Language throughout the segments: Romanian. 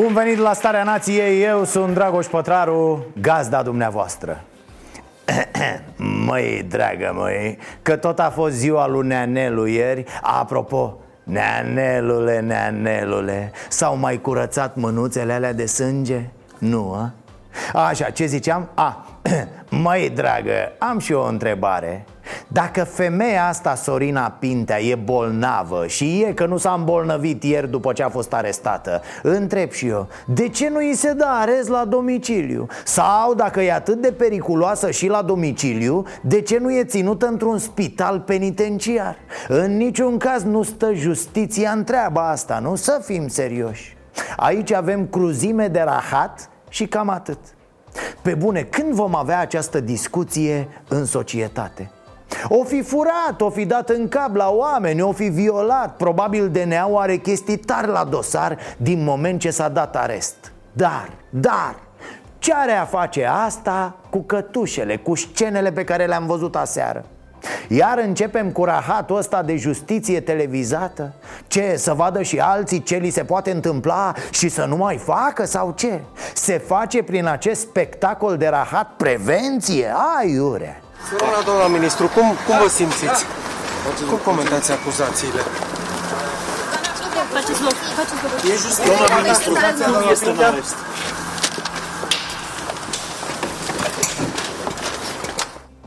Bun venit la Starea Nației, eu sunt Dragoș Pătraru, gazda dumneavoastră Măi, dragă măi, că tot a fost ziua lui Neanelu ieri Apropo, Neanelule, Neanelule S-au mai curățat mânuțele alea de sânge? Nu, a? Așa, ce ziceam? A, măi, dragă, am și eu o întrebare dacă femeia asta, Sorina Pintea, e bolnavă și e că nu s-a îmbolnăvit ieri după ce a fost arestată Întreb și eu, de ce nu îi se dă arest la domiciliu? Sau dacă e atât de periculoasă și la domiciliu, de ce nu e ținută într-un spital penitenciar? În niciun caz nu stă justiția în treaba asta, nu? Să fim serioși Aici avem cruzime de rahat și cam atât pe bune, când vom avea această discuție în societate? O fi furat, o fi dat în cap la oameni, o fi violat Probabil DNA-ul are chestii tari la dosar din moment ce s-a dat arest Dar, dar, ce are a face asta cu cătușele, cu scenele pe care le-am văzut aseară? Iar începem cu rahatul ăsta de justiție televizată? Ce, să vadă și alții ce li se poate întâmpla și să nu mai facă sau ce? Se face prin acest spectacol de rahat prevenție? Aiure! Bună, doamna ministru, cum, cum vă simțiți? Cum comentați acuzațiile? Faceți loc, faceți loc. E just, doamna ministru, nu este în arest.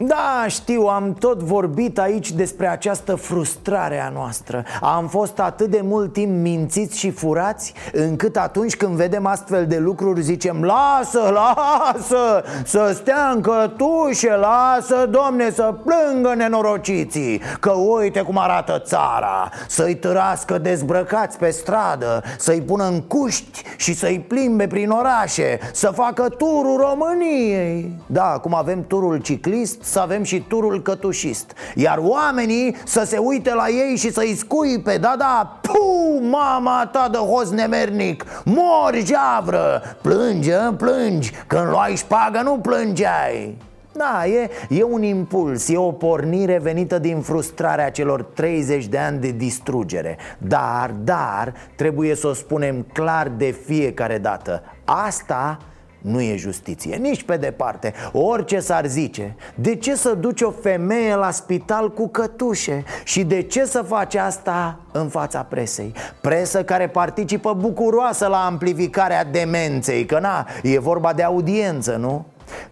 Da, știu, am tot vorbit aici despre această frustrare a noastră. Am fost atât de mult timp mințiți și furați Încât atunci când vedem astfel de lucruri zicem Lasă, lasă, să stea în cătușe, lasă, domne, să plângă nenorociții Că uite cum arată țara Să-i târască dezbrăcați pe stradă Să-i pună în cuști și să-i plimbe prin orașe Să facă turul României. Da, acum avem turul ciclist să avem și turul cătușist. Iar oamenii să se uite la ei și să-i scuipe. Da, da, pu, mama ta de hoz nemernic Mori, javră Plânge, plângi Când luai șpagă nu plângeai. Da, e, e un impuls, e o pornire venită din frustrarea celor 30 de ani de distrugere. Dar, dar, trebuie să o spunem clar de fiecare dată. Asta nu e justiție, nici pe departe Orice s-ar zice De ce să duci o femeie la spital cu cătușe? Și de ce să faci asta în fața presei? Presă care participă bucuroasă la amplificarea demenței Că na, e vorba de audiență, nu?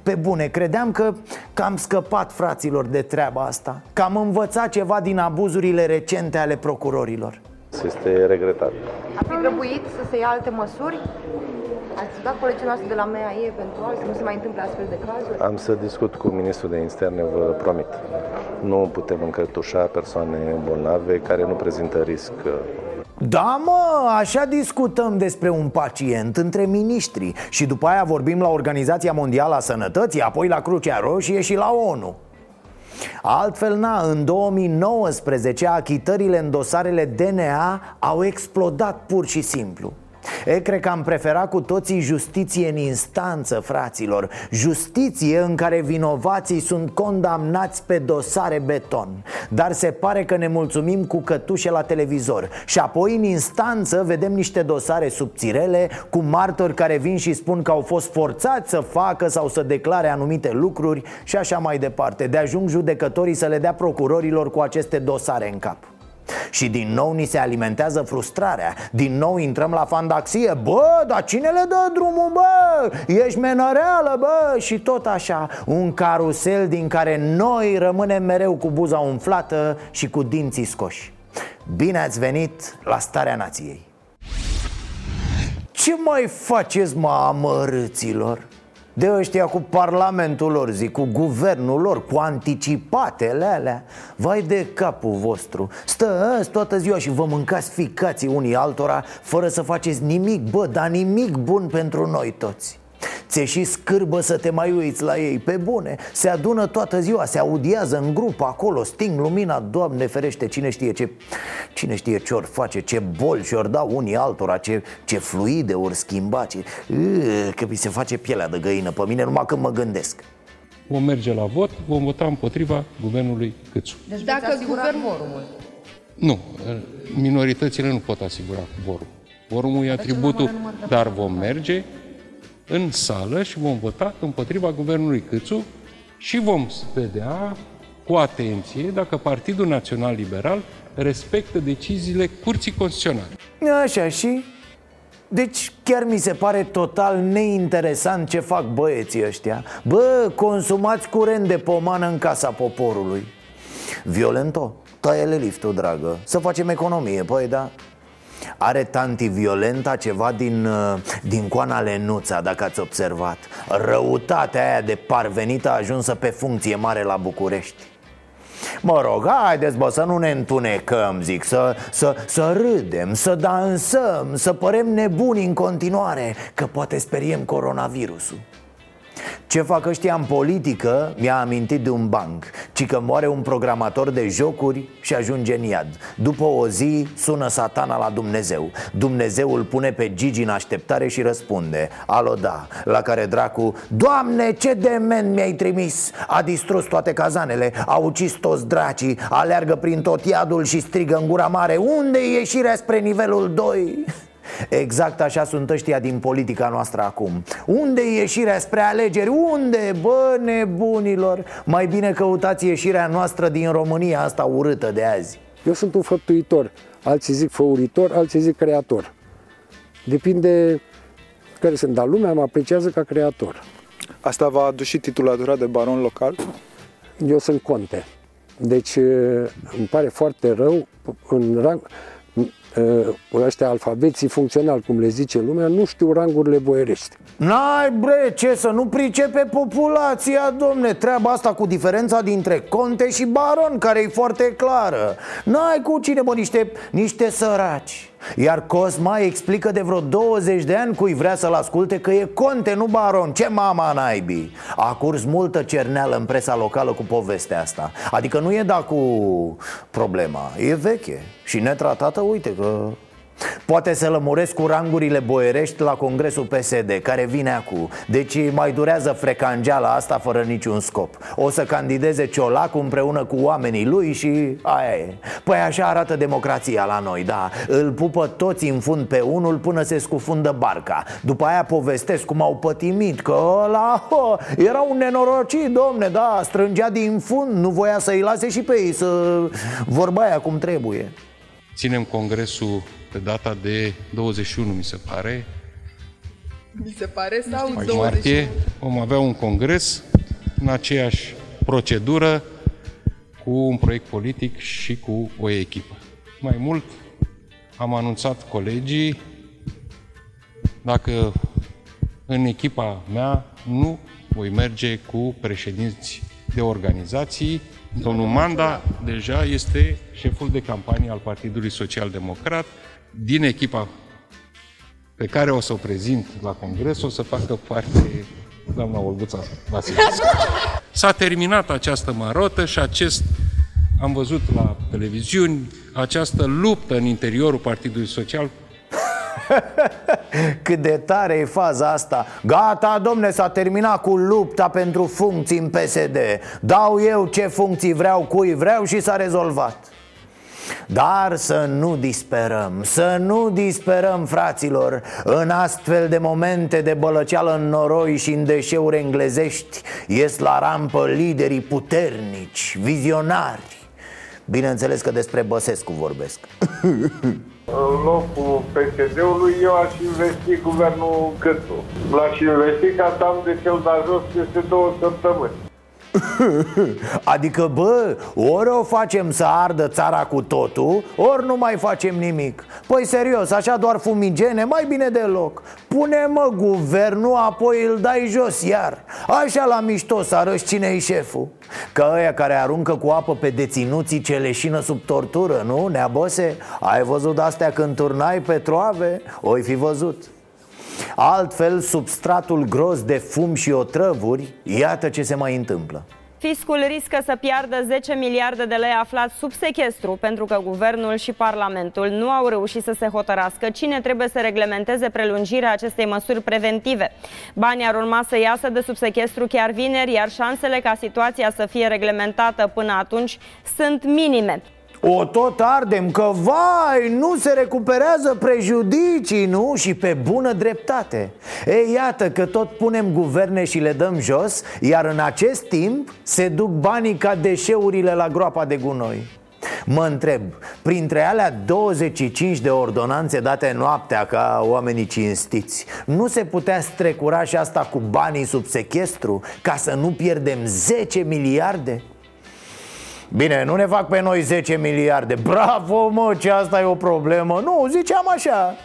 Pe bune, credeam că, că am scăpat fraților de treaba asta Că am învățat ceva din abuzurile recente ale procurorilor Este regretat. Ar fi trebuit să se ia alte măsuri? Ați dat colegii noastre de la MEAE eventual să nu se mai întâmple astfel de cazuri? Am să discut cu ministrul de interne, vă promit. Nu putem încătușa persoane bolnave care nu prezintă risc Da, mă, așa discutăm despre un pacient între miniștri Și după aia vorbim la Organizația Mondială a Sănătății, apoi la Crucea Roșie și la ONU Altfel, na, în 2019 achitările în dosarele DNA au explodat pur și simplu E, cred că am preferat cu toții justiție în instanță, fraților. Justiție în care vinovații sunt condamnați pe dosare beton. Dar se pare că ne mulțumim cu cătușe la televizor. Și apoi în instanță vedem niște dosare subțirele Cu martori care vin și spun că au fost forțați să facă sau să declare anumite lucruri Și așa mai departe. De ajung judecătorii să le dea procurorilor cu aceste dosare în cap și din nou ni se alimentează frustrarea Din nou intrăm la fandaxie Bă, dar cine le dă drumul, bă? Ești menăreală, bă? Și tot așa Un carusel din care noi rămânem mereu cu buza umflată și cu dinții scoși Bine ați venit la Starea Nației Ce mai faceți, mă, amărâților? De ăștia cu parlamentul lor, zic, cu guvernul lor, cu anticipatele alea. Vai de capul vostru. Stă ăsta toată ziua și vă mâncați ficații unii altora Fără să faceți nimic, bă, dar nimic bun pentru noi toți Ți-e și scârbă să te mai uiți la ei. Pe bune, se adună toată ziua, se audiază în grup acolo Sting lumina, Doamne ferește, cine știe ce Cine știe ce ori face, ce boli și-ori dau unii altora Ce, ce fluide ori schimba ce, Că mi se face pielea de găină pe mine numai când mă gândesc. Vom merge la vot, vom vota împotriva guvernului Câțu. Deci dacă guvernul... Nu, minoritățile nu pot asigura quorumul. Quorumul e atributul, dar vom merge în sală și vom vota împotriva guvernului Câțu și vom vedea cu atenție dacă Partidul Național Liberal respectă deciziile Curții Constituționale. Așa și? Deci chiar mi se pare total neinteresant ce fac băieții ăștia Bă, consumați curent de pomană în casa poporului Violento, taie-le liftul, dragă Să facem economie, păi da are tanti violenta ceva din, uh, din coana Lenuța, dacă ați observat. Răutatea aia de parvenită ajunsă pe funcție mare la București. Mă rog, haideți bă să nu ne întunecăm, zic Să, să, să râdem, să dansăm, să părem nebuni în continuare Că poate speriem coronavirusul ce fac ăștia în politică mi-a amintit de un banc. Ci că moare un programator de jocuri și ajunge în iad. După o zi sună satana la Dumnezeu. Dumnezeu îl pune pe Gigi în așteptare și răspunde. Alo da, la care dracu Doamne ce dement mi-ai trimis? A distrus toate cazanele, a ucis toți dracii. Aleargă prin tot iadul și strigă în gura mare Unde e ieșirea spre nivelul 2? Exact așa sunt ăștia din politica noastră acum Unde e ieșirea spre alegeri? Unde, bă, nebunilor? Mai bine căutați ieșirea noastră din România asta urâtă de azi Eu sunt un făptuitor, alții zic făuritor, alții zic creator Depinde care sunt, dar lumea mă apreciază ca creator Asta va aduce și titulatura de baron local? Eu sunt conte Deci îmi pare foarte rău în rang, uh, ăștia alfabeții funcțional, cum le zice lumea, nu știu rangurile boierești. N-ai bre, ce să nu pricepe populația, domne? Treaba asta cu diferența dintre conte și baron, care e foarte clară. N-ai cu cine, mă, niște, niște săraci iar Cosma explică de vreo 20 de ani cui vrea să-l asculte că e conte, nu baron. Ce mama naibii? A curs multă cerneală în presa locală cu povestea asta. Adică nu e da cu problema, e veche Și netratată, uite că Poate să lămuresc cu rangurile boierești la congresul PSD Care vine acum. Deci mai durează frecangeala asta fără niciun scop. O să candideze Ciolacu împreună cu oamenii lui și aia e. Păi așa arată democrația la noi, da. Îl pupă toți în fund pe unul până se scufundă barca. După aia povestesc cum au pătimit Că ăla ho, era un nenorocit, domne, da Strângea din fund, nu voia să-i lase și pe ei să vorba aia cum trebuie Ținem congresul pe data de 21, mi se pare. Mi se pare sau 21? martie vom avea un congres în aceeași procedură cu un proiect politic și cu o echipă. Mai mult, am anunțat colegii dacă în echipa mea nu voi merge cu președinți de organizații. Domnul Manda deja este șeful de campanie al Partidului Social Democrat din echipa pe care o să o prezint la congres, o să facă parte doamna Olguța Vasilescu. S-a terminat această marotă și acest, am văzut la televiziuni, această luptă în interiorul Partidului Social Cât de tare e faza asta. Gata, domne, s-a terminat cu lupta pentru funcții în PSD Dau eu ce funcții vreau, cui vreau și s-a rezolvat. Dar să nu disperăm, să nu disperăm, fraților În astfel de momente de bălăceală în noroi și în deșeuri englezești Ies la rampă liderii puternici, vizionari. Bineînțeles că despre Băsescu vorbesc În locul PSD-ului eu aș investi guvernul Câțu L-aș investi ca să am de cel de jos peste două săptămâni Adică, bă, ori o facem să ardă țara cu totul Ori nu mai facem nimic Păi serios, așa doar fumigene, mai bine deloc Pune mă guvernul, apoi îl dai jos iar Așa la mișto să arăși cine-i șeful Că ăia care aruncă cu apă pe deținuții ce leșină sub tortură, nu? Neabose? Ai văzut astea când turnai petroave? Oi fi văzut Altfel, substratul gros de fum și otrăvuri, iată ce se mai întâmplă. Fiscul riscă să piardă 10 miliarde de lei aflați sub sechestru pentru că guvernul și parlamentul nu au reușit să se hotărască cine trebuie să reglementeze prelungirea acestei măsuri preventive. Banii ar urma să iasă de sub sechestru chiar vineri, iar șansele ca situația să fie reglementată până atunci sunt minime. O tot ardem că, vai, nu se recuperează prejudicii, nu? Și pe bună dreptate Ei, iată că tot punem guverne și le dăm jos Iar în acest timp se duc banii ca deșeurile la groapa de gunoi Mă întreb, printre alea 25 de ordonanțe date noaptea ca oamenii cinstiți Nu se putea strecura și asta cu banii sub sechestru Ca să nu pierdem 10 miliarde? Bine, nu ne fac pe noi 10 miliarde. Bravo, mă, ce asta e o problemă. Nu, ziceam așa.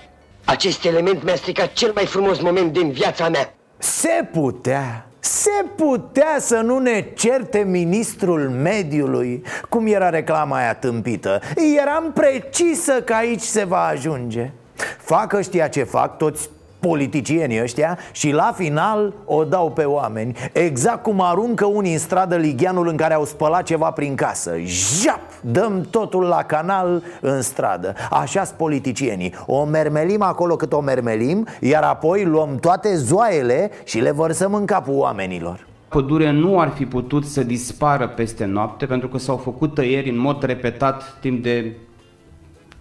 Acest element mi-a stricat cel mai frumos moment din viața mea. Se putea se putea să nu ne certe ministrul mediului Cum era reclama aia tâmpită. Eram precisă că aici se va ajunge. Facă știa ce fac toți politicienii ăștia și la final o dau pe oameni. Exact cum aruncă unii în stradă ligheanul în care au spălat ceva prin casă. Jap! Dăm totul la canal în stradă. Așa sunt politicienii. O mermelim acolo cât o mermelim Iar apoi luăm toate zoaiele și le vărsăm în capul oamenilor. Pădurea nu ar fi putut să dispară peste noapte pentru că s-au făcut tăieri în mod repetat timp de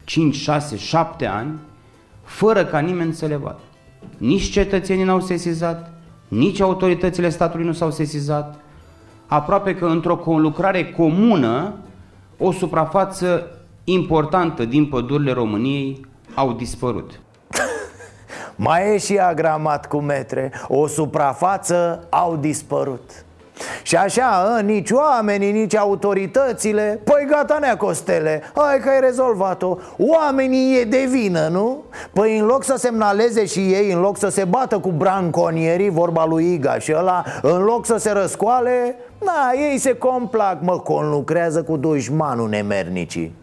5, 6, 7 ani fără ca nimeni să le vadă. Nici cetățenii n-au sesizat, nici autoritățile statului nu s-au sesizat. Aproape că într-o conlucrare comună, o suprafață importantă din pădurile României au dispărut. Mai e și agramat cu metre O suprafață au dispărut și așa, ă, nici oamenii, nici autoritățile. Păi gata, nea Costele, hai că ai rezolvat-o. Oamenii e de vină, nu? Păi în loc să semnaleze și ei, în loc să se bată cu branconierii Vorba lui Iga și ăla În loc să se răscoale Na, ei se complac, mă, conlucrează cu dușmanul nemernicii.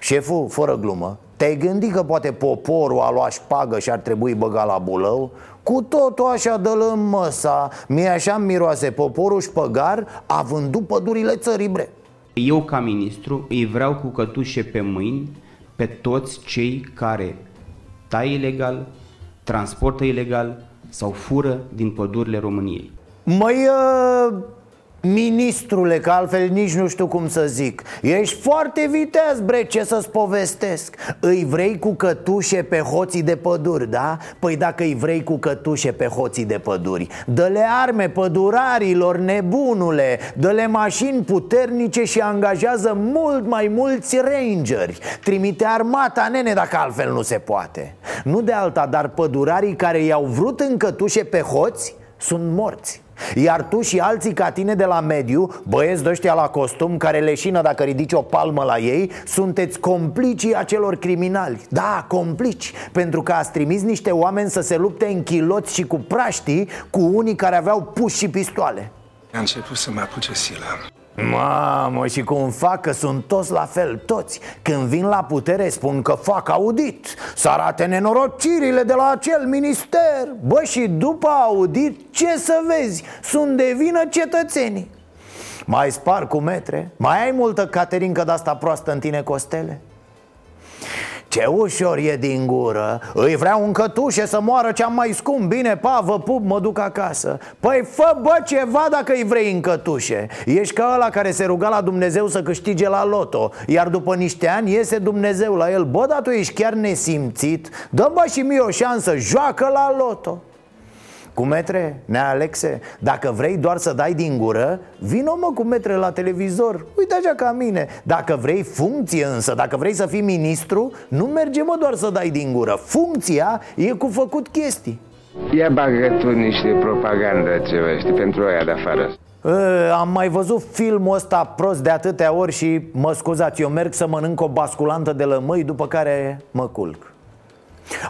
Șeful, fără glumă te-ai gândit că poate poporul a luat șpagă și ar trebui băga la bulău? Cu totul așa dă în măsa. Mie așa miroase. Poporul șpăgar A vândut pădurile țării bre. Eu ca ministru îi vreau cu cătușe pe mâini Pe toți cei care tai ilegal, transportă ilegal Sau fură din pădurile României. Măi, uh Ministrule, că altfel nici nu știu cum să zic. Ești foarte viteaz, bre, ce să-ți povestesc? Îi vrei cu cătușe pe hoții de păduri, da? Păi dacă îi vrei cu cătușe pe hoții de păduri Dă-le arme pădurarilor, nebunule Dă-le mașini puternice și angajează mult mai mulți rangeri. Trimite armata, nene, dacă altfel nu se poate. Nu de alta, dar pădurarii care i-au vrut în cătușe pe hoți sunt morți iar tu și alții ca tine de la mediu, băieți de ăștia la costum care leșină dacă ridici o palmă la ei Sunteți complicii acelor criminali. Da, complici, pentru că ați trimis niște oameni să se lupte în chiloți și cu praștii Cu unii care aveau puși și pistoale. A început să mă apuce sila Mamă, și cum fac că sunt toți la fel, toți Când vin la putere spun că fac audit Să arate nenorocirile de la acel minister Bă, și după audit, ce să vezi? Sunt de vină cetățenii Mai spar cu metre? Mai ai multă caterincă de-asta proastă în tine, Costele? Ce ușor e din gură. Îi vreau un cătușe să moară cea mai scump. Bine, pa, vă pup, mă duc acasă. Păi fă, bă, ceva dacă îi vrei în cătușe. Ești ca ăla care se ruga la Dumnezeu să câștige la loto Iar după niște ani iese Dumnezeu la el. Bă, dar tu ești chiar nesimțit. Dă bă și mie o șansă, joacă la loto cu metre, nea Alexe, dacă vrei doar să dai din gură Vino mă cu metre la televizor. Uite așa ca mine. Dacă vrei funcție însă, dacă vrei să fii ministru Nu merge mă doar să dai din gură. Funcția e cu făcut chestii. Ia bagă tu niște propagandă ceva, știi, pentru aia de afară. E, am mai văzut filmul ăsta prost de atâtea ori și mă scuzați, eu merg să mănânc o basculantă de lămâi după care mă culc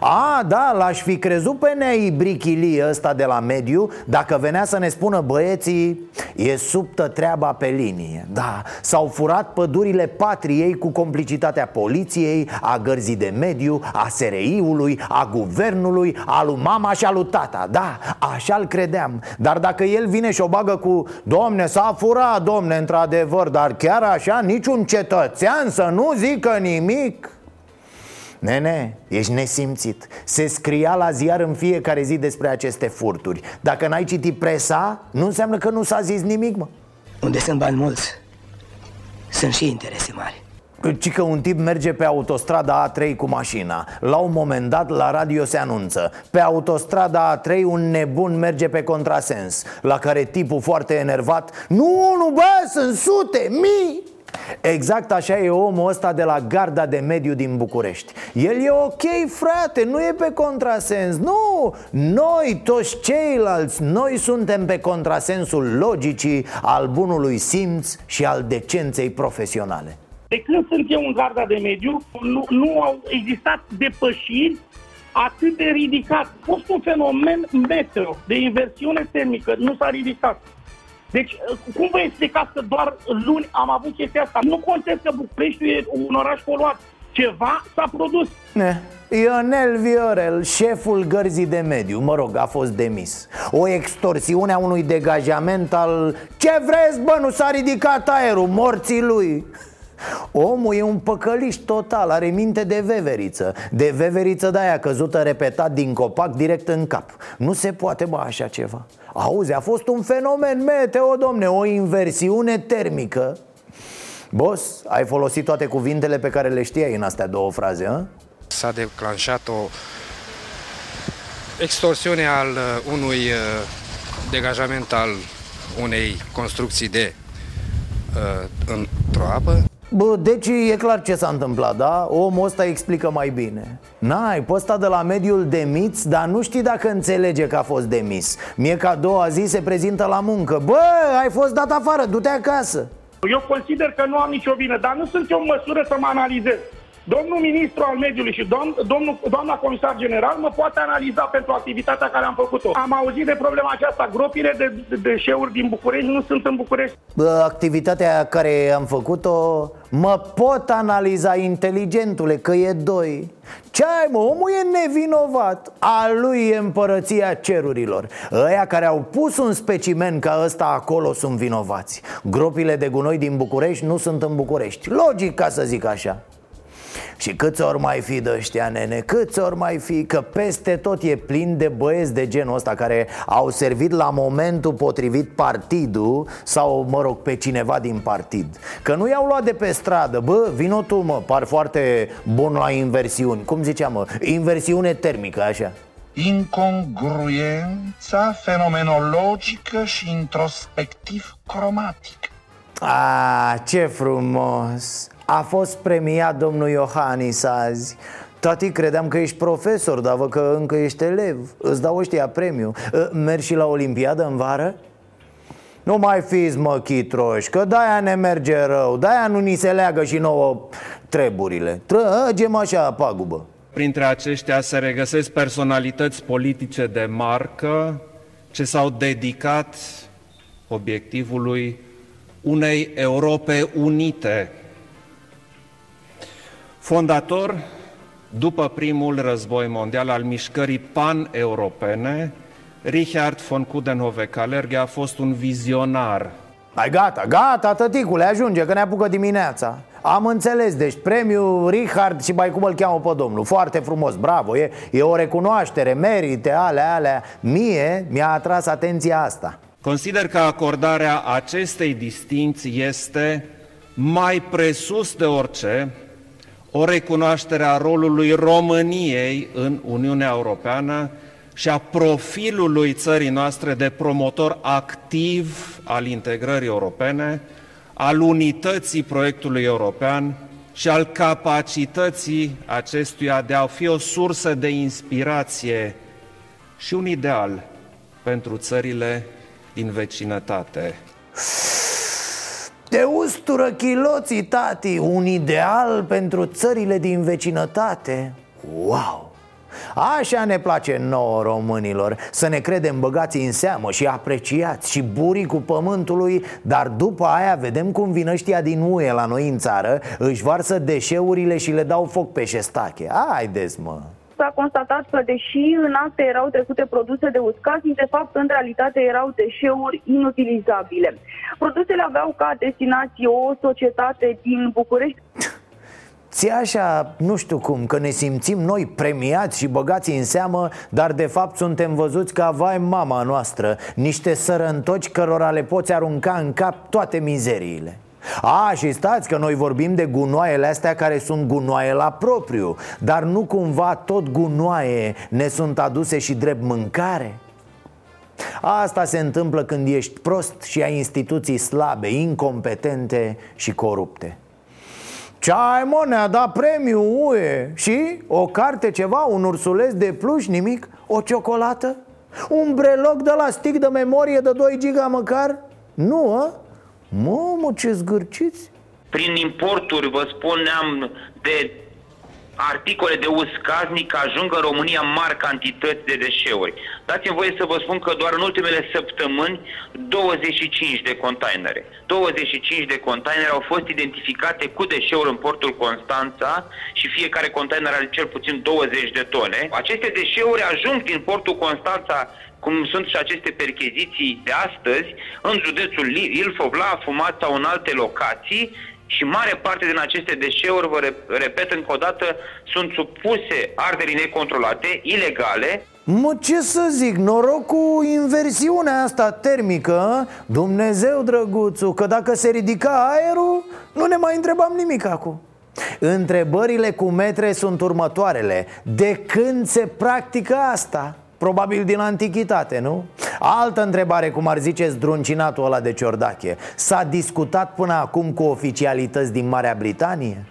a, da, l-aș fi crezut pe Nei Brichili ăsta de la mediu Dacă venea să ne spună băieții E subtă treaba pe linie. Da, s-au furat pădurile patriei cu complicitatea poliției A gărzii de mediu, a SRI-ului, a guvernului A lui mama și a lui tata. Da, așa-l credeam. Dar dacă el vine și o bagă cu Domne, s-a furat, domne, într-adevăr Dar chiar așa, niciun cetățean să nu zică nimic Nene, ești nesimțit. Se scria la ziar în fiecare zi despre aceste furturi. Dacă n-ai citit presa, nu înseamnă că nu s-a zis nimic, mă. Unde sunt bani mulți, sunt și interese mari. Ci că un tip merge pe autostrada A3 cu mașina. La un moment dat la radio se anunță. Pe autostrada A3 un nebun merge pe contrasens La care tipul foarte enervat Nu, nu, bă, sunt sute, mii Exact așa e omul ăsta de la garda de mediu din București El e ok, frate, nu e pe contrasens Nu, noi, toți ceilalți, noi suntem pe contrasensul logicii Al bunului simț și al decenței profesionale De când sunt eu în garda de mediu, nu, nu au existat depășiri atât de ridicat. A fost un fenomen meteo de inversiune termică, nu s-a ridicat. Deci, cum vă explicați că doar luni am avut chestia asta? Nu contest că București e un oraș poluat. Ceva s-a produs. Ne. Ionel Viorel, șeful gărzii de mediu, mă rog, a fost demis O extorsiune a unui degajament al... Ce vreți, bă, nu s-a ridicat aerul, morții lui Omul e un păcăliș total, are minte de veveriță. De veveriță de-aia căzută repetat din copac direct în cap. Nu se poate, bă, așa ceva. Auzi, a fost un fenomen meteo, domne, o inversiune termică. Boss, ai folosit toate cuvintele pe care le știai în astea două fraze, a? S-a declanșat o extorsiune al uh, unui uh, degajament al unei construcții de uh, într-o apă Bă, deci e clar ce s-a întâmplat, da? Omul ăsta explică mai bine. N-ai, pe ăsta de la mediul demis, dar nu știi dacă înțelege că a fost demis. Mie ca a doua zi se prezintă la muncă. Bă, ai fost dat afară, du-te acasă. Eu consider că nu am nicio vină, dar nu sunt eu în măsură să mă analizez Domnul ministru al mediului și domn, domnul, doamna comisar general mă poate analiza pentru activitatea care am făcut-o. Am auzit de problema aceasta. Gropile de, de deșeuri din București nu sunt în București. Bă, activitatea care am făcut-o mă pot analiza inteligentule, că e doi. Ce ai, mă? Omul e nevinovat A lui e împărăția cerurilor Ăia care au pus un specimen ca ăsta acolo sunt vinovați Gropile de gunoi din București nu sunt în București Logic ca să zic așa și câți ori mai fi de ăștia, nene, câți ori mai fi? Că peste tot e plin de băieți de genul ăsta Care au servit la momentul potrivit partidul Sau, mă rog, pe cineva din partid. Că nu i-au luat de pe stradă. Bă, vino tu, mă, par foarte bun la inversiuni. Cum ziceam, mă, inversiune termică, așa. Incongruența fenomenologică și introspectiv cromatic. Ah, ce frumos! A fost premiat domnul Iohannis azi. Tati, credeam că ești profesor, dar văd că încă ești elev. Îți dau ăștia premiu. Ă, Mergi și la Olimpiadă în vară? Nu mai fiți mă chitroși, că de-aia ne merge rău. De-aia nu ni se leagă și nouă treburile. Trăgem așa pagubă. Printre aceștia se regăsesc personalități politice de marcă ce s-au dedicat obiectivului unei Europe unite Fondator, după primul război mondial al mișcării pan-europene, Richard von Coudenhove-Kalergi a fost un vizionar. Ai gata, gata, tăticule, ajunge, că ne apucă dimineața. Am înțeles, deci premiul Richard și mai cum îl cheamă pe domnul. Foarte frumos, bravo, e, e o recunoaștere, merite, alea, alea. Mie mi-a atras atenția asta. Consider că acordarea acestei distinții este mai presus de orice o recunoaștere a rolului României în Uniunea Europeană și a profilului țării noastre de promotor activ al integrării europene, al unității proiectului european și al capacității acestuia de a fi o sursă de inspirație și un ideal pentru țările din vecinătate. Te ustură chiloții, tati Un ideal pentru țările din vecinătate. Wow! Așa ne place nouă românilor Să ne credem băgați în seamă și apreciați Și burii cu pământului Dar după aia vedem cum vin ăștia din UE la noi în țară Își varsă deșeurile și le dau foc pe șestache. Haideți mă s-a constatat că deși în acte erau trecute produse de uscat, de fapt în realitate erau deșeuri inutilizabile. Produsele aveau ca destinație o societate din București Ți așa, nu știu cum, că ne simțim noi premiați și băgați în seamă Dar de fapt suntem văzuți ca vai mama noastră Niște sărăntoci cărora le poți arunca în cap toate mizeriile a, și stați că noi vorbim de gunoaiele astea care sunt gunoaie la propriu Dar nu cumva tot gunoaie ne sunt aduse și drept mâncare? Asta se întâmplă când ești prost și ai instituții slabe, incompetente și corupte ce ai mă, ne-a dat premiu UE Și o carte ceva, un ursuleț de pluș, nimic O ciocolată? Un breloc de la stick de memorie de 2 giga măcar? Nu, a? Mamă, ce zgârciți Prin importuri, vă spuneam, de articole de uz casnic ajung în România mari cantități de deșeuri. Dați-mi voie să vă spun că doar în ultimele săptămâni 25 de containere. 25 de containere au fost identificate cu deșeuri în portul Constanța și fiecare container are cel puțin 20 de tone. Aceste deșeuri ajung din portul Constanța cum sunt și aceste percheziții de astăzi, în județul Ilfov, la Fumat sau în alte locații și mare parte din aceste deșeuri, vă repet încă o dată, sunt supuse arderii necontrolate, ilegale. Mă, ce să zic, noroc cu inversiunea asta termică Dumnezeu drăguțu, că dacă se ridica aerul, nu ne mai întrebam nimic acum Întrebările cu metre sunt următoarele De când se practică asta? Probabil din antichitate, nu? Altă întrebare, cum ar zice zdruncinatul ăla de Ciordache S-a discutat până acum cu oficialități din Marea Britanie?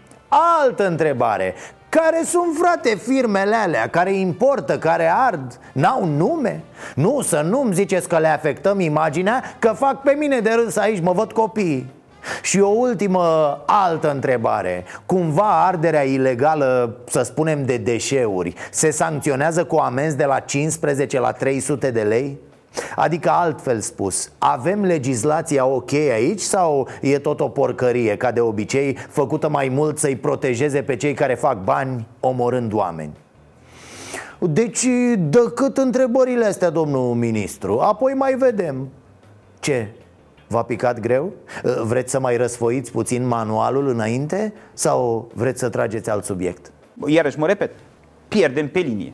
Altă întrebare care sunt, frate, firmele alea care importă, care ard N-au nume? Nu, să nu-mi ziceți că le afectăm imaginea Că fac pe mine de râs aici, mă văd copiii și o ultimă altă întrebare Cumva arderea ilegală, să spunem, de deșeuri Se sancționează cu amenzi de la 15 la 300 de lei? Adică altfel spus, avem legislația ok aici sau e tot o porcărie, ca de obicei, făcută mai mult să-i protejeze pe cei care fac bani omorând oameni? Deci, decât întrebările astea, domnul ministru, apoi mai vedem Ce? V-a picat greu? Vreți să mai răsfoiți puțin manualul înainte? Sau vreți să trageți alt subiect? Iarăși mă repet, pierdem pe linie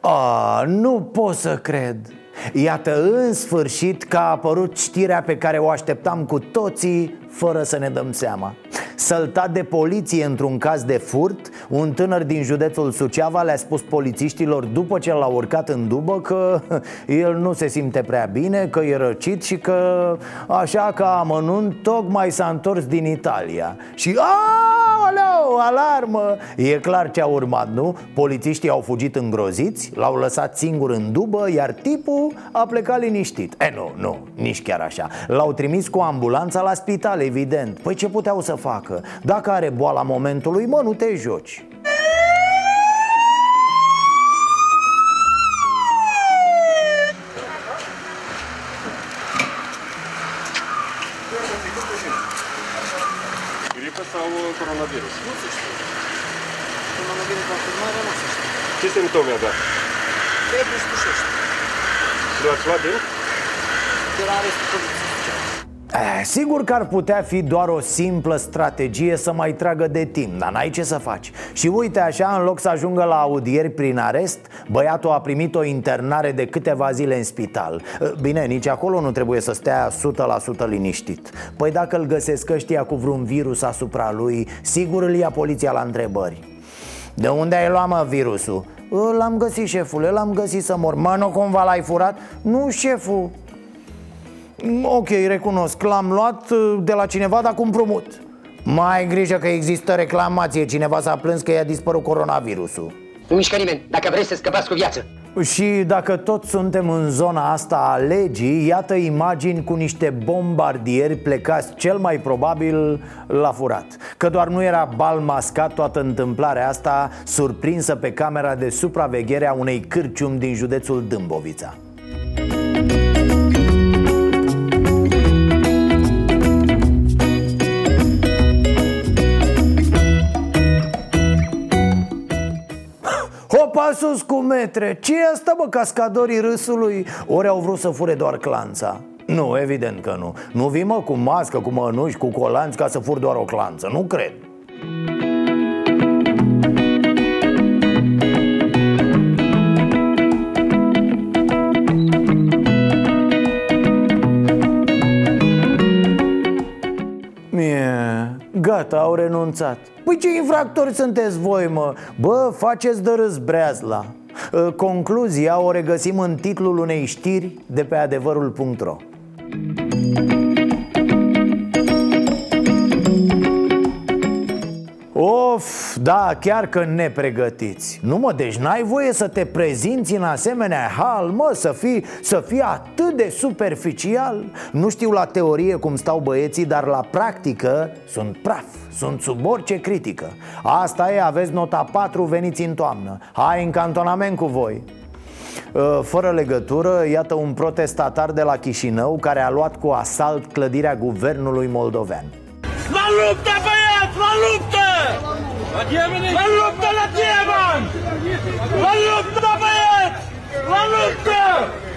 A, nu pot să cred Iată în sfârșit că a apărut știrea pe care o așteptam cu toții fără să ne dăm seama. Săltat de poliție într-un caz de furt Un tânăr din județul Suceava le-a spus polițiștilor după ce l-a urcat în dubă Că el nu se simte prea bine, că e răcit și că Așa că amănunt tocmai s-a întors din Italia. Și aoleu, alarmă. E clar ce a urmat, nu? Polițiștii au fugit îngroziți, l-au lăsat singur în dubă Iar tipul a plecat liniștit. E, nu, nu, nici chiar așa. L-au trimis cu ambulanța la spital, evident. Păi ce puteau să facă? facă Dacă are boala momentului, mă, nu te joci Gripă sau coronavirus? Nu se știe. Coronavirus confirmare nu se știe. Ce simptome avea? Febră și tușește. L-ați luat din? De la arestul poliției. Eh, sigur că ar putea fi doar o simplă strategie să mai tragă de timp, dar n-ai ce să faci. Și uite așa, în loc să ajungă la audieri prin arest Băiatul a primit o internare de câteva zile în spital. Eh, Bine, nici acolo nu trebuie să stea 100% liniștit. Păi dacă îl găsesc ăștia cu vreun virus asupra lui Sigur îl ia poliția la întrebări. De unde ai luat mă virusul? Eh, l-am găsit șefule, l-am găsit să mor. Mă, nu cumva l-ai furat? Nu șeful, Ok, recunosc, l-am luat uh, de la cineva, dar cu împrumut. Mai ai grijă că există reclamație. Cineva s-a plâns că i-a dispărut coronavirusul. Nu mișcă nimeni, dacă vreți să scăpați cu viață. Și dacă tot suntem în zona asta a legii, iată imagini cu niște bombardieri plecați cel mai probabil la furat. Că doar nu era bal mascat toată întâmplarea asta surprinsă pe camera de supraveghere a unei cârciumi din județul Dâmbovița Hopa sus cu metre ce e asta bă cascadorii râsului? Ori au vrut să fure doar clanța Nu, evident că nu Nu vii mă cu mască, cu mănuși, cu colanți ca să fur doar o clanță Nu cred Gata, au renunțat. Păi ce infractori sunteți voi, mă? Bă, faceți de râs breazla. Ă, Concluzia o regăsim în titlul unei știri de pe adevărul.ro Of, da, chiar că nepregătiți. Nu mă, deci n-ai voie să te prezinți în asemenea hal, mă, să fii, să fii atât de superficial. Nu știu la teorie cum stau băieții, dar la practică sunt praf Sunt sub orice critică. Asta e, aveți nota 4, veniți în toamnă. Hai în cantonament cu voi. Ă, fără legătură, iată un protestatar de la Chișinău care a luat cu asalt clădirea guvernului moldovean. La luptă, pa lupte! Pa lupte në tjevën! Ma lupte në bëjet! Pa lupte!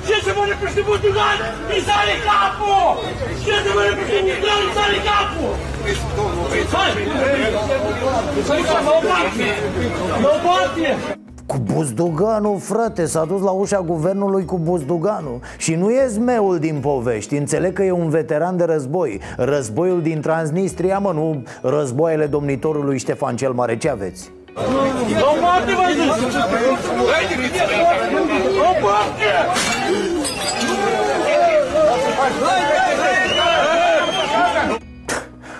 Që që më në përshtipu të ganë, i sari kapu! Që që më në përshtipu të ganë, i sari kapu! Në batje! Në batje! Cu Buzduganu, frate, s-a dus la ușa guvernului cu Buzduganu Și nu e zmeul din povești, înțeleg că e un veteran de război. Războiul din Transnistria, mă, nu războaiele domnitorului Ștefan cel Mare, ce aveți? O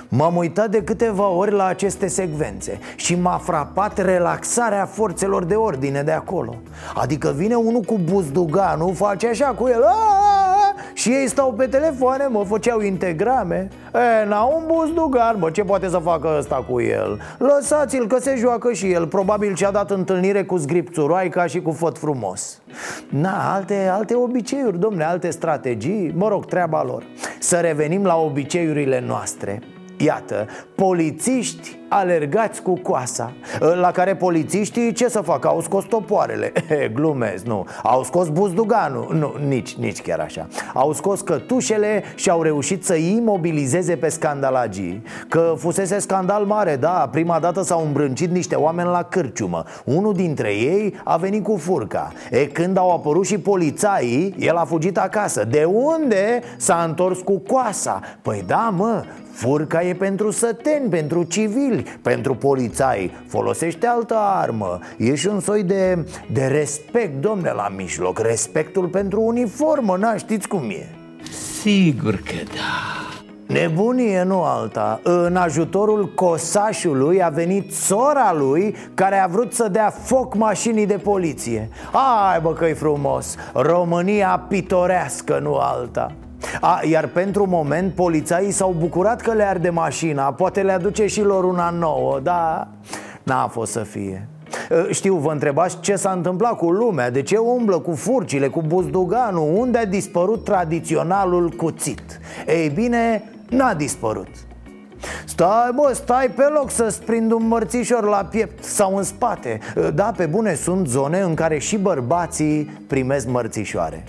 M-am uitat de câteva ori la aceste secvențe și m-a frapat relaxarea forțelor de ordine de acolo. Adică vine unul cu buzduganul, face așa cu el Aaaa! și ei stau pe telefoane, mă, făceau integrame. E, n un buzdugan, mă, ce poate să facă ăsta cu el? Lăsați-l că se joacă și el. Probabil ce-a dat întâlnire cu Zgripțuroaica și cu Făt Frumos. Na, alte, alte obiceiuri, domne, alte strategii. Mă rog, treaba lor. Să revenim la obiceiurile noastre Iată, polițiști alergați cu coasa La care polițiștii ce să facă? Au scos topoarele. Glumez, nu. Au scos buzduganul. Nu, nici, nici chiar așa. Au scos cătușele și au reușit să imobilizeze pe scandalagii. Că fusese scandal mare, da Prima dată s-au îmbrâncit niște oameni la cârciumă. Unul dintre ei a venit cu furca. E când au apărut și polițaii El a fugit acasă. De unde s-a întors cu coasa? Păi da, mă, Furca e pentru săteni, pentru civili, pentru polițai. Folosește altă armă. E și un soi de, de respect, domne, la mijloc. Respectul pentru uniformă, na, știți cum e. Sigur că da. Nebunie, nu alta. În ajutorul cosașului a venit sora lui Care a vrut să dea foc mașinii de poliție. Ai bă că frumos. România pitorească, nu alta a, iar pentru moment polițaii s-au bucurat că le arde mașina. Poate le aduce și lor una nouă, dar n-a fost să fie. Știu, vă întrebați ce s-a întâmplat cu lumea De ce umblă cu furcile, cu buzduganul Unde a dispărut tradiționalul cuțit? Ei bine, n-a dispărut. Stai, bă, stai pe loc să-ți prind un mărțișor la piept sau în spate. Da, pe bune, sunt zone în care și bărbații primesc mărțișoare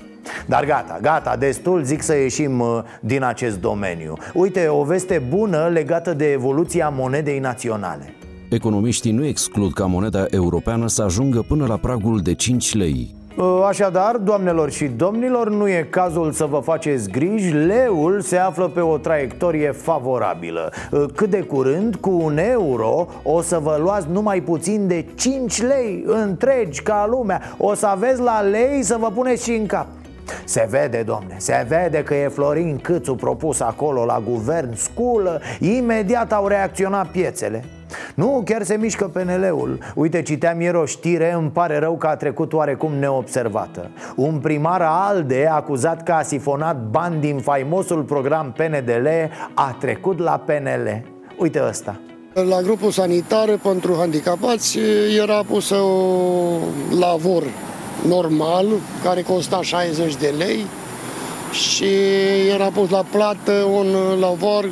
dar gata, gata, destul zic să ieșim uh, din acest domeniu. Uite, o veste bună legată de evoluția monedei naționale. Economiștii nu exclud ca moneda europeană să ajungă până la pragul de 5 lei. Uh, așadar, doamnelor și domnilor, nu e cazul să vă faceți griji Leul se află pe o traiectorie favorabilă. Uh, Cât de curând, cu un euro, o să vă luați numai puțin de 5 lei întregi ca lumea. O să aveți la lei să vă puneți și în cap Se vede, domne, se vede că e Florin Câțu propus acolo la guvern, sculă Imediat au reacționat piețele. Nu, chiar se mișcă PNL-ul Uite, citeam ieri o știre, îmi pare rău că a trecut oarecum neobservată. Un primar ALDE acuzat că a sifonat bani din faimosul program PNDL A trecut la PNL Uite ăsta. La grupul sanitar pentru handicapați era pusă o lavor normal, care costa 60 de lei și era pus la plată un lavor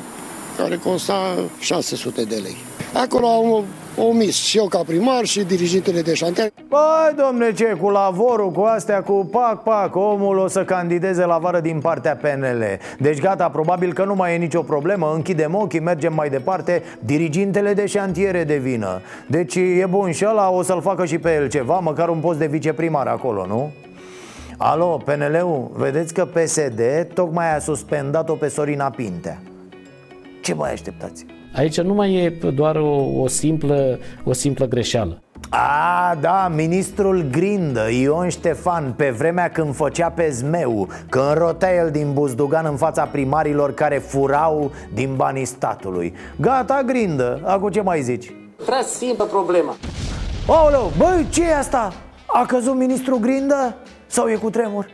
care costa 600 de lei. Acolo au omis și eu ca primar și dirigintele de șantier. Băi, domne, ce, cu lavorul, cu astea, cu pac, pac, omul o să candideze la vară din partea PNL Deci gata, probabil că nu mai e nicio problemă, închidem ochii, mergem mai departe Dirigintele de șantiere de vină Deci e bun și ăla, o să-l facă și pe el ceva, măcar un post de viceprimar acolo, nu? Alo, PNL-ul, vedeți că PSD tocmai a suspendat-o pe Sorina Pintea Ce mai așteptați? Aici nu mai e doar o, o, simplă, o simplă greșeală. A, da, ministrul Grindă, Ion Ștefan, pe vremea când făcea pe zmeu Când rotea el din buzdugan în fața primarilor care furau din banii statului Gata, Grindă, acum ce mai zici? Prea simplă problema Aoleu, băi, ce e asta? A căzut ministrul Grindă? Sau e cu tremur?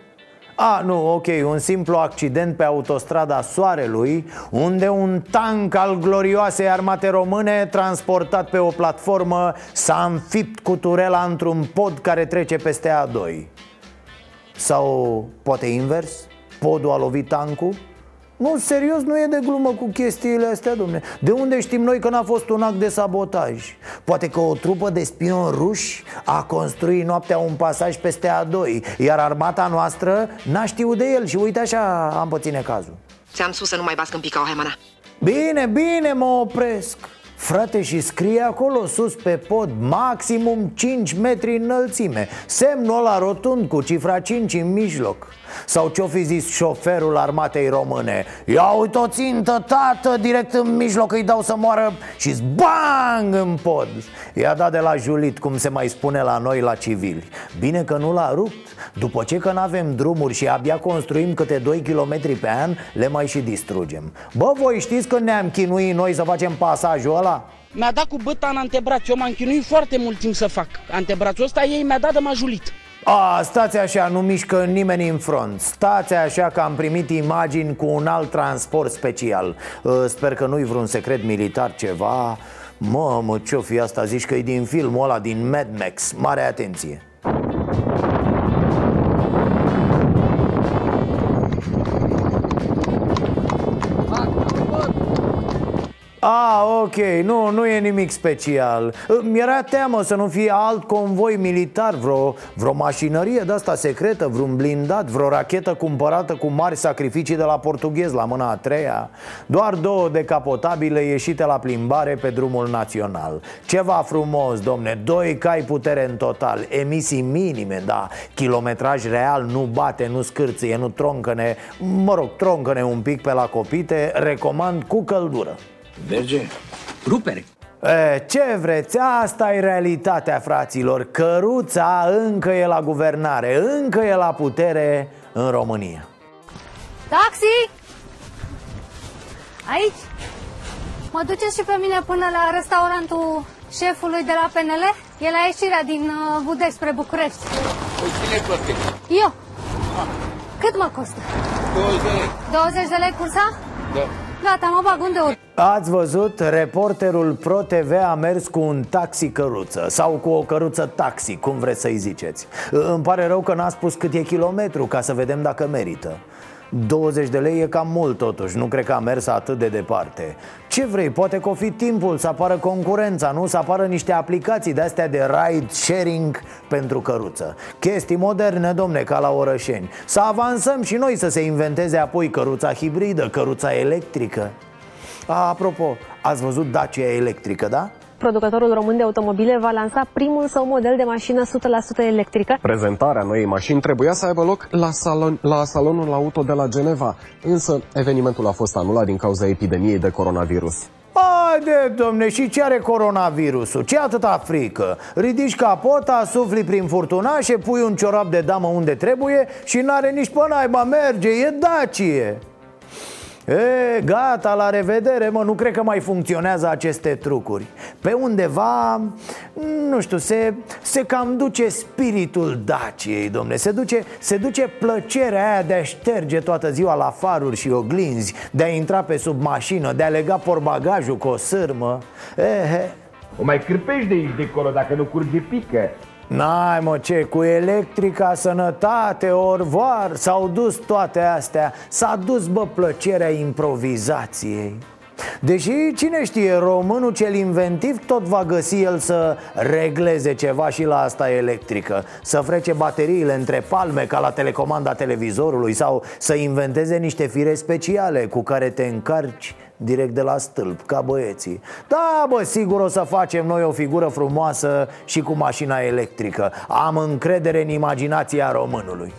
A, nu, ok, un simplu accident pe autostrada Soarelui Unde un tank al glorioasei armate române Transportat pe o platformă S-a înfipt cu turela într-un pod care trece peste A2 Sau poate invers? Podul a lovit tancul? Nu, serios, nu e de glumă cu chestiile astea, domne. De unde știm noi că n-a fost un act de sabotaj? Poate că o trupă de spioni ruși a construit noaptea un pasaj peste A2 Iar armata noastră n-a știut de el. Și uite așa am pățit cazul. Ți-am spus să nu mai bască în picau, Hemana Bine, bine, mă opresc. Frate, și scrie acolo sus pe pod Maximum 5 metri înălțime. Semnul ăla rotund cu cifra 5 în mijloc Sau ce-o fi zis șoferul armatei române? Ia uite o țintă, tată, direct în mijloc îi dau să moară Și bang în pod. I-a dat de la julit, cum se mai spune la noi la civili. Bine că nu l-a rupt. După ce că n-avem drumuri și abia construim câte 2 km pe an Le mai și distrugem. Bă, voi știți că ne-am chinuit noi să facem pasajul ăla? Mi-a dat cu băta în antebraț. Eu m-am chinuit foarte mult timp să fac. Antebrațul ăsta ei mi-a dat de majulit a, stați așa, nu mișcă nimeni în front. Stați așa că am primit imagini cu un alt transport special. Sper că nu-i vreun secret militar ceva. Mamă, ce-o fi asta? Zici că e din filmul ăla, din Mad Max. Mare atenție ok, nu, nu e nimic special. Mi-era teamă să nu fie alt convoi militar Vreo, vreo mașinărie de asta secretă, vreun blindat Vreo rachetă cumpărată cu mari sacrificii de la portughez la mâna a treia. Doar două decapotabile ieșite la plimbare pe drumul național. Ceva frumos, domne, doi cai putere în total. Emisii minime, da. Kilometraj real nu bate, nu scârție, nu troncăne. Mă rog, troncăne un pic pe la copite Recomand cu căldură Merge Rupere E, ce vreți, asta e realitatea, fraților Căruța încă e la guvernare Încă e la putere în România Taxi! Aici? Mă duceți și pe mine până la restaurantul șefului de la PNL? E la ieșirea din uh, Budești spre București Păi cine plătește? Eu Cât mă costă? 20 de lei 20 de lei cursa? Da Gata, mă bag unde ori Ați văzut, reporterul Pro TV a mers cu un taxi căruță Sau cu o căruță taxi, cum vreți să-i ziceți. Îmi pare rău că n-a spus cât e kilometru Ca să vedem dacă merită 20 de lei e cam mult totuși, nu cred că a mers atât de departe. Ce vrei, poate că o fi timpul să apară concurența, nu? Să apară niște aplicații de-astea de ride sharing pentru căruță. Chestii moderne, domne, ca la orășeni. Să avansăm și noi să se inventeze apoi căruța hibridă, căruța electrică. A, Apropo, ați văzut Dacia electrică, da? Producătorul român de automobile va lansa primul său model de mașină 100% electrică. Prezentarea noii mașini trebuia să aibă loc la, salon, la salonul auto de la Geneva, însă evenimentul a fost anulat din cauza epidemiei de coronavirus. A, Haide, domne, și ce are coronavirusul? Ce atâta frică? Ridici capota, sufli prin furtunașe, pui un ciorap de damă unde trebuie Și n-are nici pe naiba, merge, e Dacie E, gata, la revedere, mă, nu cred că mai funcționează aceste trucuri. Pe undeva, nu știu, se, se cam duce spiritul Daciei, domne. Se duce, se duce plăcerea aia de a șterge toată ziua la faruri și oglinzi De a intra pe sub mașină, de a lega porbagajul cu o sârmă. Ehe, O mai cârpești de aici de acolo dacă nu curge pică. N-ai mă ce, cu electrica, sănătate, orvoar S-au dus toate astea S-a dus bă plăcerea improvizației Deși, cine știe, românul cel inventiv tot va găsi el să regleze ceva și la asta electrică. Să frece bateriile între palme ca la telecomanda televizorului Sau să inventeze niște fire speciale cu care te încarci direct de la stâlp, ca băieții. Da, bă, sigur o să facem noi o figură frumoasă și cu mașina electrică. Am încredere în imaginația românului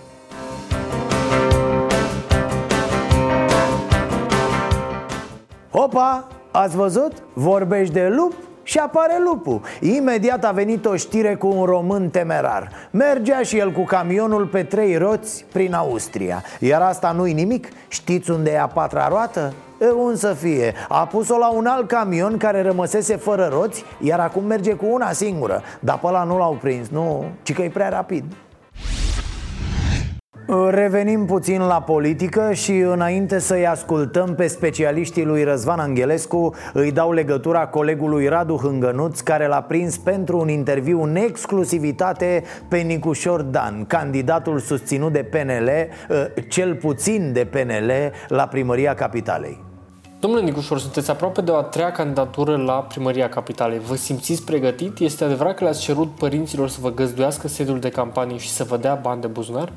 Opa, ați văzut? Vorbești de lup și apare lupul. Imediat a venit o știre cu un român temerar. Mergea și el cu camionul pe trei roți prin Austria. Iar asta nu-i nimic? Știți unde e a patra roată? E, un să fie. A pus-o la un alt camion care rămăsese fără roți Iar acum merge cu una singură. Dar pe ăla nu l-au prins, nu, ci că e prea rapid Revenim puțin la politică și înainte să-i ascultăm pe specialiștii lui Răzvan Angelescu Îi dau legătura colegului Radu Hângănuț Care l-a prins pentru un interviu în exclusivitate pe Nicușor Dan Candidatul susținut de PNL, cel puțin de PNL, la primăria capitalei Domnule Nicușor, sunteți aproape de o a treia candidatură la primăria capitalei. Vă simțiți pregătit? Este adevărat că le-ați cerut părinților să vă găzduiască sediul de campanie și să vă dea bani de buzunar?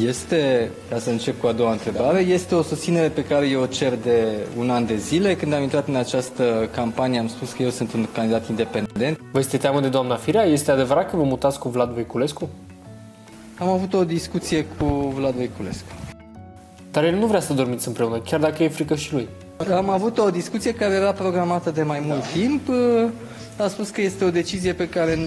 Este, ca să încep cu a doua întrebare, este o susținere pe care eu o cer de un an de zile. Când am intrat în această campanie am spus că eu sunt un candidat independent. Vă este teamă de doamna Firea? Este adevărat că vă mutați cu Vlad Voiculescu? Am avut o discuție cu Vlad Voiculescu. Dar el nu vrea să dormiți împreună, chiar dacă e frică și lui. Am avut o discuție care era programată de mai mult timp. A spus că este o decizie pe care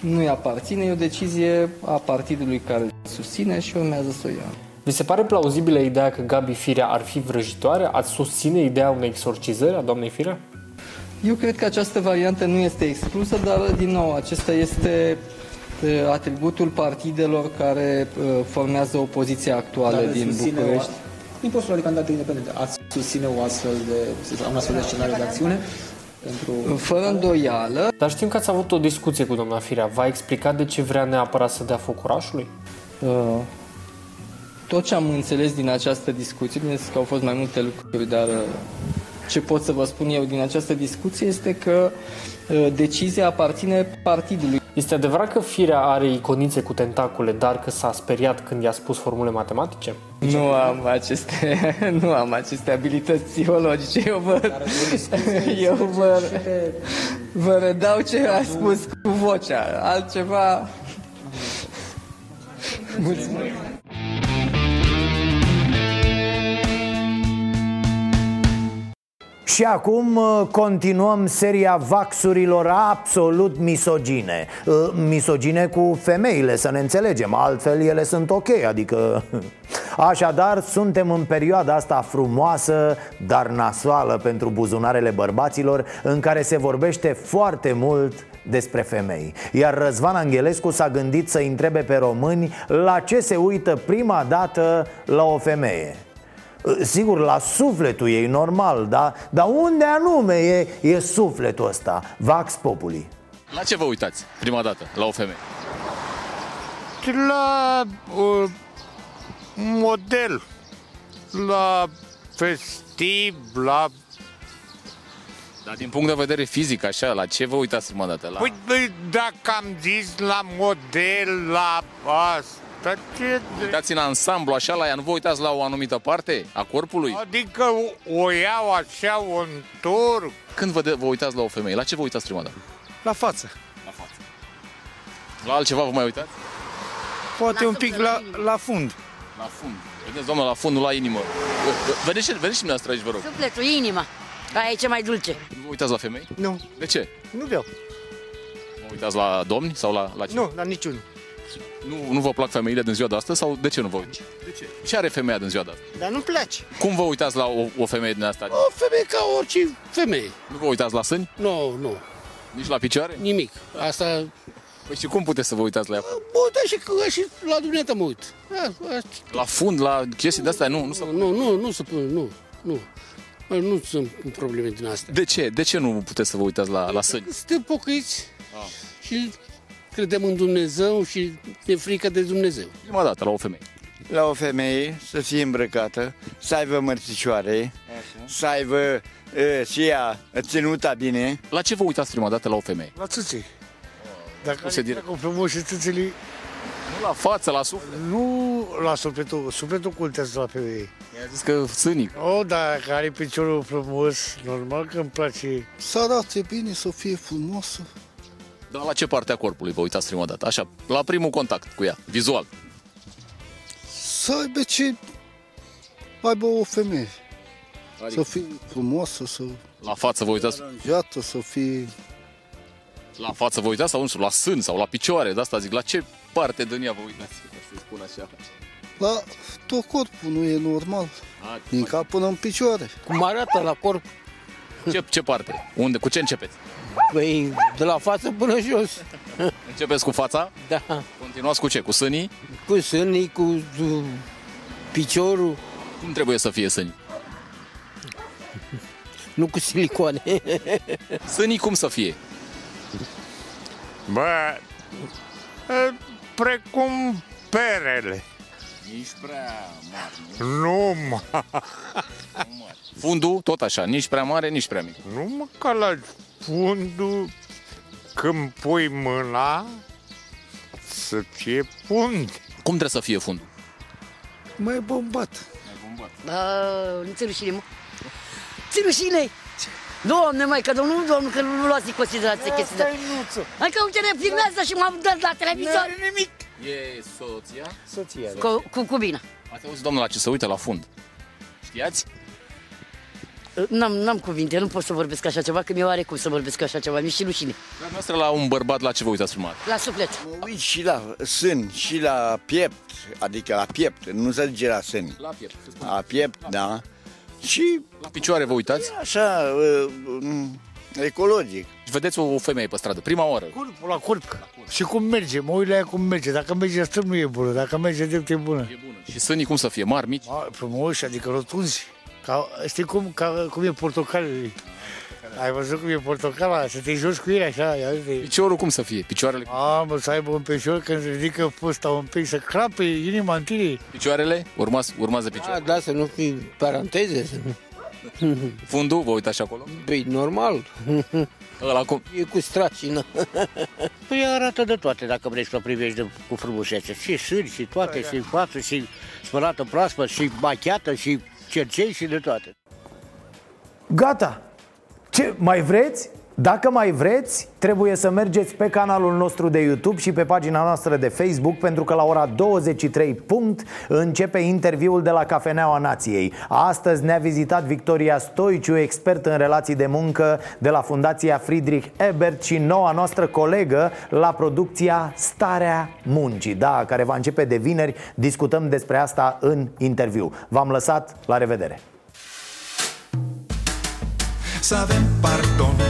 nu-i aparține, e o decizie a partidului care îl susține și urmează să o ia. Vi se pare plauzibilă ideea că Gabi Firea ar fi vrăjitoare? Ați susține ideea unei exorcizări a doamnei Firea? Eu cred că această variantă nu este exclusă, dar, din nou, acesta este atributul partidelor care formează opoziția actuală Dar din susține București. O, din postura de candidat independent, ați susține o astfel de, să zic, un astfel de scenariu de acțiune? Pentru... Fără îndoială. Dar știm că ați avut o discuție cu doamna Firea. V-a explicat de ce vrea neapărat să dea foc orașului? Uh, tot ce am înțeles din această discuție, bine că au fost mai multe lucruri, dar uh, ce pot să vă spun eu din această discuție este că uh, decizia aparține partidului. Este adevărat că Firea are iconițe cu tentacule, dar că s-a speriat când i-a spus formule matematice? Nu am aceste, nu am aceste abilități psihologice. Eu vă, eu vă, vă redau ce a spus cu vocea. Altceva... Mulțumesc. Și acum uh, continuăm seria vaxurilor absolut misogine. Uh, Misogine cu femeile, să ne înțelegem, altfel ele sunt ok, adică... Așadar, suntem în perioada asta frumoasă, dar nasoală pentru buzunarele bărbaților În care se vorbește foarte mult despre femei. Iar Răzvan Angelescu s-a gândit să întrebe pe români la ce se uită prima dată la o femeie Sigur, la sufletul ei normal, da? Dar unde anume e, e sufletul ăsta? Vax Populi La ce vă uitați prima dată la o femeie? La uh, model, la festiv, la... Dar din punct de vedere fizic, așa, la ce vă uitați prima dată? La... Păi, păi, dacă am zis la model, la asta, ce... Uitați în ansamblu, așa, la ea, nu vă uitați la o anumită parte a corpului? Adică o, o iau așa, o întorc. Când vă, de, vă uitați la o femeie, la ce vă uitați prima dată? La față. La față. La altceva vă mai uitați? Poate un pic la, la fund. La fund. Vedeți, doamnă, la fund, nu la inimă. Vedeți, vedeți și dumneavoastră aici, vă rog. Sufletul, inima. Aia e ce mai dulce. Nu vă uitați la femei? Nu. De ce? Nu beau. Vă uitați la domni sau la, la cine? Nu, la niciunul. Nu, nu vă plac femeile din ziua de astăzi sau de ce nu vă uitați? De ce? Ce are femeia din ziua de astăzi? Dar nu-mi place. Cum vă uitați la o, o femeie din asta? O femeie ca orice femeie. Nu vă uitați la sâni? Nu, nu. Nici la picioare? Nimic. Asta... Păi și cum puteți să vă uitați la ea? Mă uitat și, că- și la dumneata mă uit. A, a, La fund, la chestii de astea? Nu, nu, nu, nu, nu, nu se pune, nu, nu. Bă, Nu sunt probleme din astea. De ce? De ce nu puteți să vă uitați la, la sâni? Suntem pocăiți Ah. și credem în Dumnezeu și e frică de Dumnezeu. Prima dată la o femeie. La o femeie să fie îmbrăcată, să aibă mărțișoare, să aibă uh, și ea ținuta bine. La ce vă uitați prima dată la o femeie? La țâței. Dacă se direct. Dacă frumos și țâțele, Nu la față, la suflet. nu la sufletul, sufletul contează la femeie. Mi-a zis că sânic. O, dacă are piciorul frumos, normal că îmi place. Să arate bine, să fie frumoasă. Dar la ce parte a corpului vă uitați prima dată? Așa, la primul contact cu ea, vizual. Să aibă ce aibă o femeie. Adică- Să fie frumoasă, să La față vă uitați? aranjată, să fie... La față vă uitați sau nu știu, la sân sau la picioare, de asta zic, la ce parte din ea vă uitați, ca să spun așa? La tot corpul nu e normal. A, Din cap până în picioare. Cum arată la corp? Ce, ce parte? Unde? Cu ce începeți? Păi, de la față până jos. Începeți cu fața? Da. Continuați cu ce? Cu sânii? Cu sânii, cu uh, piciorul, Cum trebuie să fie sânii? nu cu silicoane. Sânii cum să fie? Bă, e, precum perele. Nici prea mare, Nu, mă. Fundul, tot așa, nici prea mare, nici prea mic. Nu mă ca la fundul când pui mâna să fie fund. Cum trebuie să fie fundul? Mai bombat. Bă, nu ți rușine, mă. Ți rușine! Doamne, mai că domnul, domnul, că nu luați în considerație chestia asta. Hai că uite, ne filmează și m-am dat la televizor. nimic. E soția? Soția. Cu, cu cubina. Ați auzit, domnul, la ce se uită la fund? Știați? N-am, n-am cuvinte, nu pot să vorbesc așa ceva, că mi-e oare cum să vorbesc așa ceva, mi-e și rușine. Dar noastră la un bărbat, la ce vă uitați prima dată? La suflet. Mă uit și la sân, și la piept, adică la piept, nu se zice la sân. La piept, se spune. La piept, da. Și La picioare vă uitați? așa, uh, um, ecologic. Vedeți o, o femeie pe stradă, prima oară. Corpul la corp. Și cum merge, mă uit la ea cum merge. Dacă merge stâng nu e bună, dacă merge drept e bună. E bună. Și sânii cum să fie? Mari, mici? Ma, frumos, adică rotunzi. Ca, știi cum, ca, cum e portocalele? Ai văzut cum e portocala? Să te joci cu ele așa, ia uite. Piciorul cum să fie? Picioarele? A, mă, să aibă un picior când se ridică fusta un pic, să crape inima în tine. Picioarele? Urmați, urmează Da, picioare. da, să nu fii paranteze. Să nu... Fundul, vă uitați și acolo? Păi, normal. Ăla cum? E cu stracină. Păi arată de toate dacă vrei să o privești de, cu frumusețe. Și sâni, și toate, și față, și spălată proaspăt, și machiată, și cercei, și de toate. Gata! Ce, mai vreți? Dacă mai vreți, trebuie să mergeți pe canalul nostru de YouTube și pe pagina noastră de Facebook Pentru că la ora 23 punct începe interviul de la Cafeneaua Nației. Astăzi ne-a vizitat Victoria Stoiciu, expert în relații de muncă de la Fundația Friedrich Ebert Și noua noastră colegă la producția Starea Muncii. Da, care va începe de vineri, discutăm despre asta în interviu. V-am lăsat, la revedere! Să avem pardon